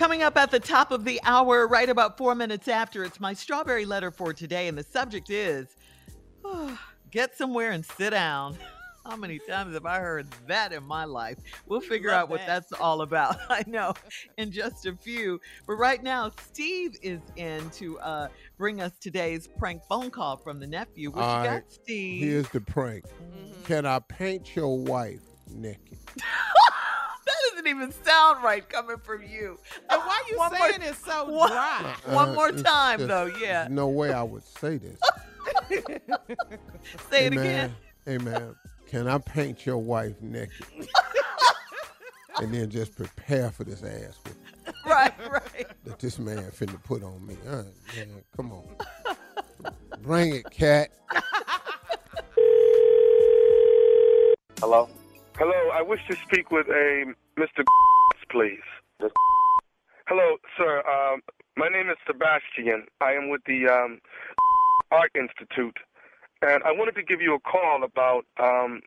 Coming up at the top of the hour, right about four minutes after, it's my strawberry letter for today, and the subject is oh, get somewhere and sit down. How many times have I heard that in my life? We'll figure out what that's all about. I know in just a few. But right now, Steve is in to uh, bring us today's prank phone call from the nephew. What All you right, got, Steve? Here's the prank. Mm-hmm. Can I paint your wife naked? that doesn't even sound right coming from you. And why you One saying more- it so one- dry? One more time, just- though. Yeah. No way I would say this. Say it hey, again. man, hey man, can I paint your wife naked? and then just prepare for this ass whooping Right, right. that this man finna put on me. Uh, man, come on. Bring it, cat. Hello? Hello, I wish to speak with a Mr. please. Hello, sir. Um, my name is Sebastian. I am with the um, Art Institute, and I wanted to give you a call about. Um,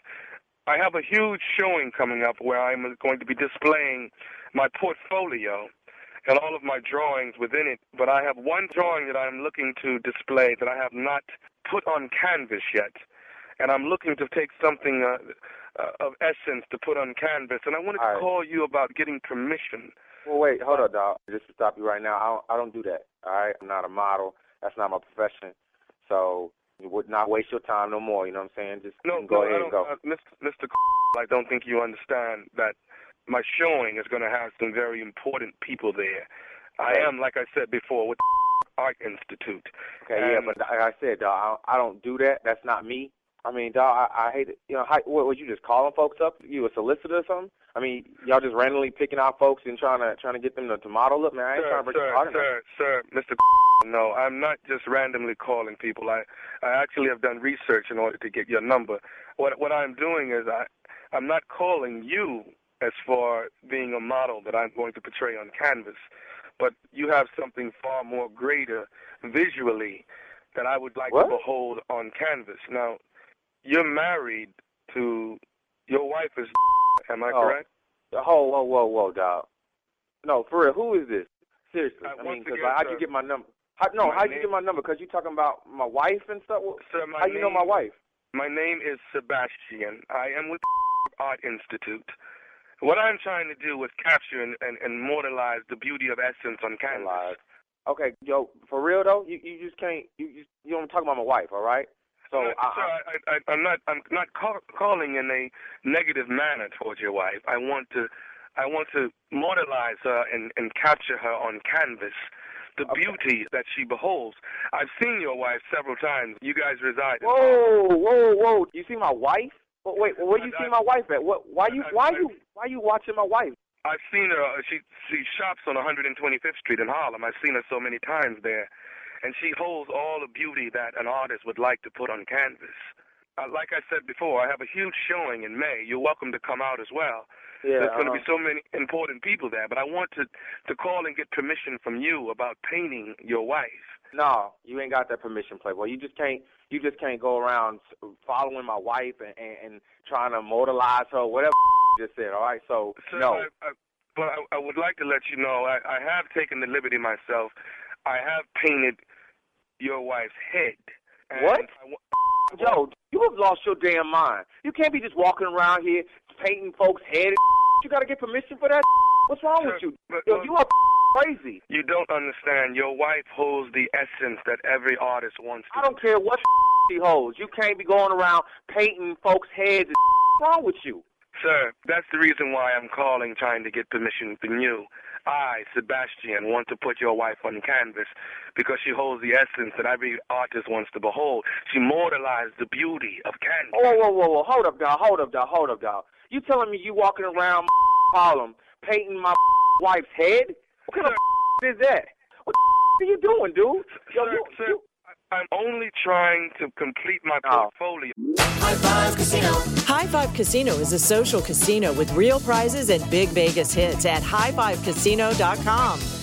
I have a huge showing coming up where I'm going to be displaying my portfolio and all of my drawings within it. But I have one drawing that I'm looking to display that I have not put on canvas yet, and I'm looking to take something uh, uh, of essence to put on canvas. And I wanted to All right. call you about getting permission. Well, wait, hold up, dog. Just to stop you right now, I don't, I don't do that. All right, I'm not a model. That's not my profession. So you would not waste your time no more. You know what I'm saying? Just No, go no, ahead and go. Uh, Mr. Mr. I don't think you understand that my showing is going to have some very important people there. I am, like I said before, with the Art Institute. Okay, yeah, but like I said, dog, I I don't do that. That's not me. I mean, dog, I, I hate it. You know, how, what was you just calling folks up? You a solicitor or something? I mean, y'all just randomly picking out folks and trying to trying to get them to, to model up, man. I ain't sir, trying to break sir, your heart. sir, sir, Mr. No, I'm not just randomly calling people. I, I actually have done research in order to get your number. What what I'm doing is I, I'm not calling you as for being a model that I'm going to portray on canvas, but you have something far more greater visually that I would like What? to behold on canvas. Now, you're married to your wife is. Am I Oh. correct? Whoa, whoa, whoa, whoa, dog. No, for real. Who is this? Seriously. Uh, I mean, because how'd you get my number? How, no, how'd you get my number? Because you're talking about my wife and stuff. Sir, How you know my wife? My name is Sebastian. I am with Art Institute. What I'm trying to do is capture and, and, and immortalize the beauty of essence on canvas. Okay, yo, for real though, you you just can't. You you, you don't talk about my wife, all right? So No, I, sir, I, I, I'm not. I'm not call, calling in a negative manner towards your wife. I want to, I want to mortalize her and, and capture her on canvas. The beauty that she beholds. I've seen your wife several times. You guys reside. Whoa, whoa, whoa! You see my wife? Well, wait, where do you see my wife at? What? Why you? Why you? Why you watching my wife? I've seen her. uh, She she shops on 125th Street in Harlem. I've seen her so many times there, and she holds all the beauty that an artist would like to put on canvas. Uh, like I said before, I have a huge showing in May. You're welcome to come out as well. Yeah, There's going to be uh-huh. so many important people there, but I want to to call and get permission from you about painting your wife. No, you ain't got that permission, Playboy. You just can't. You just can't go around following my wife and, and, and trying to immortalize her, whatever you just said. All right, so Sir, no. I, I, but I, I would like to let you know I, I have taken the liberty myself. I have painted your wife's head. What? I Yo, you have lost your damn mind. You can't be just walking around here painting folks' head. You got to get permission for that. What's wrong with you? Yo, you are crazy. You don't understand. Your wife holds the essence that every artist wants to. I don't care what she holds. You can't be going around painting folks' heads. What's wrong with you? Sir, that's the reason why I'm calling, trying to get permission from you. I, Sebastian, want to put your wife on canvas because she holds the essence that every artist wants to behold. She mortalized the beauty of canvas. Whoa, whoa, whoa, whoa. Hold up, dog. Hold up, dog. Hold up, dog. You telling me you walking around Harlem painting my wife's head? What kind of is that? What are you doing, dude? Yo, sir, you, sir, I'm only trying to complete my portfolio. High Five Casino. High Five Casino is a social casino with real prizes and big Vegas hits at highfivecasino.com.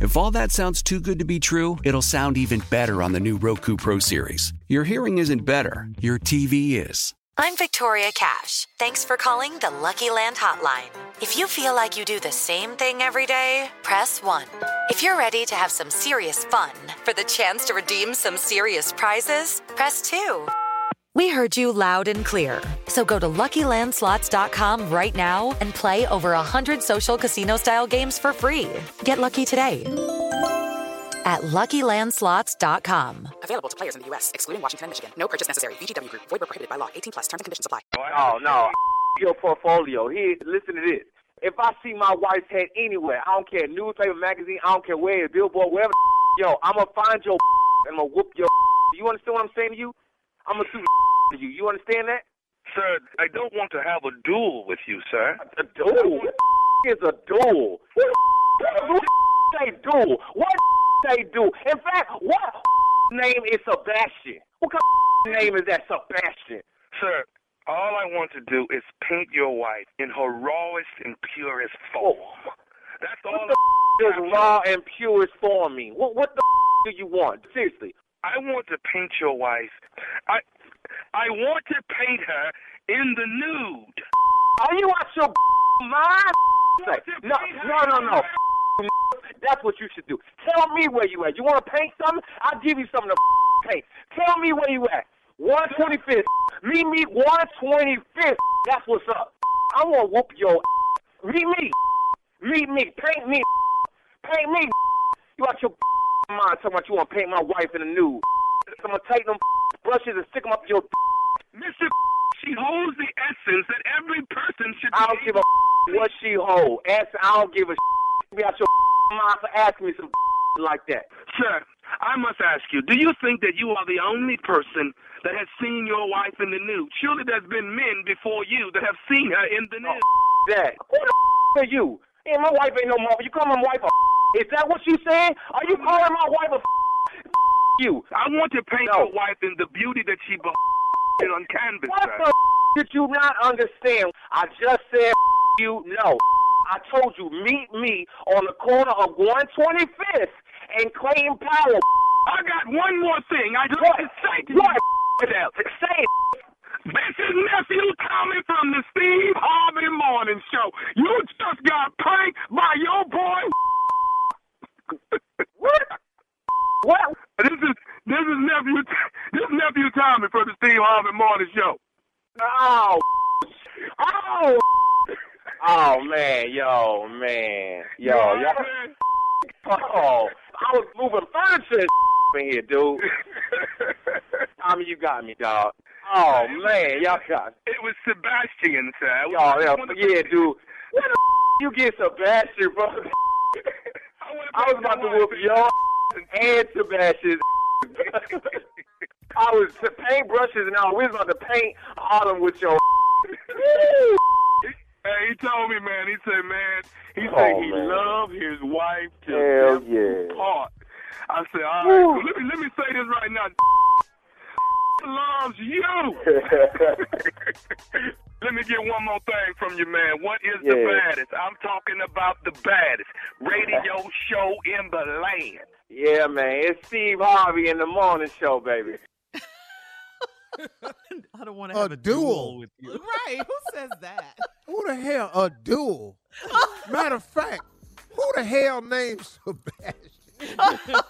If all that sounds too good to be true, it'll sound even better on the new Roku Pro Series. Your hearing isn't better, your TV is. I'm Victoria Cash. Thanks for calling the Lucky Land Hotline. If you feel like you do the same thing every day, press 1. If you're ready to have some serious fun for the chance to redeem some serious prizes, press 2. We heard you loud and clear. So go to LuckyLandSlots.com right now and play over 100 social casino style games for free. Get lucky today at LuckyLandSlots.com. Available to players in the U.S., excluding Washington and Michigan. No purchase necessary. VGW Group. Void where prohibited by law. 18 plus. Terms and conditions apply. Oh no, your portfolio. Here, listen to this. If I see my wife's head anywhere, I don't care, newspaper, magazine, I don't care where, billboard, wherever. Yo, I'm gonna find your and I'm gonna whoop your. You understand what I'm saying to you? I'm gonna sue you. You understand that? Sir, I don't want to have a duel with you, sir. A duel? What is a duel? What the do they do? What say do? In fact, what name is Sebastian? What kind of name is that, Sebastian? Sir, all I want to do is paint your wife in her rawest and purest form. Oh, That's all. What the does raw and purest form mean? What what the do you want? Seriously. I want to paint your wife. I I want to paint her in the nude. Are you out your mind? No, no, no, no. That's what you should do. Tell me where you at. You want to paint something? I'll give you something to paint. Tell me where you at. 125th. Meet me 125th. That's what's up. I want to whoop your Meet me. Meet me. Paint me. Paint me. You out your mind talking about you want to paint my wife in the nude. I'm going to take them brushes and stick them up your Mr. She holds the essence that every person should I don't give a what she hold. Ask, I don't give a be out your mind for asking me some like that. Sir, I must ask you, do you think that you are the only person that has seen your wife in the nude? Surely there's been men before you that have seen her in the nude. That. Who the are you? Hey, my wife ain't no mother. You call my wife a Is that what you saying? Are you calling my wife a you? I want to paint No. your wife in the beauty that she be- on canvas, What the did you not understand? I just said you no. I told you meet me on the corner of 125th and Clayton Powell. I got one more thing I'd What? to say to What? you. Say it. This is nephew Tommy from the Steve Harvey Morning Show. You just got pranked by your boy. what? What? This is this is nephew this is nephew Tommy from the Steve Harvey Morning Show. Oh. Oh. Oh man, yo, man, yo, yo. Oh, I was moving furniture in here, dude. Tommy, you got me, dog. Oh man, y'all got. It was Sebastian, sir. It Yo, was yo, one of the- yeah, dude. Where the you get Sebastian, bro? I was about to whoop your and Sebastian. I was to paint brushes and all. We was about to paint Autumn with your. Hey, he told me, man. He said, man, he Oh, said he man. loved his wife to Hell yeah. part. I said, all right. So let me let me say this right now. loves you. Let me get one more thing from you, man. What is the baddest? I'm talking about the baddest radio show in the land. Yeah, man. It's Steve Harvey in the morning show, baby. I don't want to A have a, duel. with you. Right? Who says that? Who the hell a duel? Matter of fact, who the hell named Sebastian?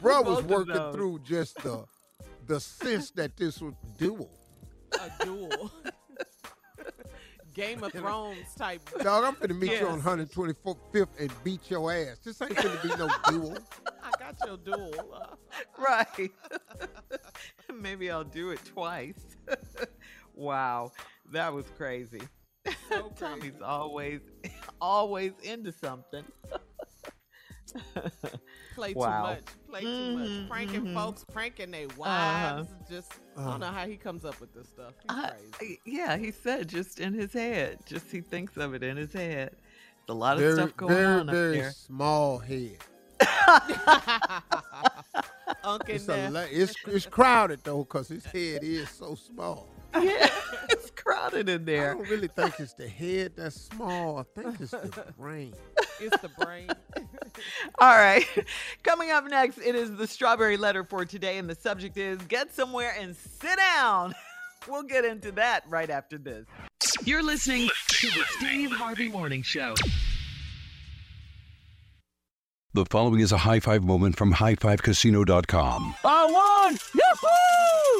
Bro was Both of working through just the the sense that this was duel. A duel. Game of Thrones type. Dog, I'm finna meet you on Yes. 125th and beat your ass. This ain't finna be no duel. I got your duel. Uh, right. Maybe I'll do it twice. wow, that was crazy. Tommy's always, always into something. play Wow. too much. Play too Mhm, much. Pranking mhm. folks, pranking their Uh-huh. wives. Just I Uh-huh. don't know how he comes up with this stuff. He's Uh, crazy. yeah, he said just in his head. Just he thinks of it in his head. There's a lot of very, stuff going very, on up very there. small head. Uncle It's, a, la- it's, it's crowded though, cause his head is so small. Yeah, it's crowded in there. I don't really think it's the head that's small. I think it's the brain. It's the brain. All right. Coming up next, it is the strawberry letter for today, and the subject is get somewhere and sit down. We'll get into that right after this. You're listening to the Steve Harvey Morning Show. The following is a high five moment from highfivecasino.com. I won! Yahoo!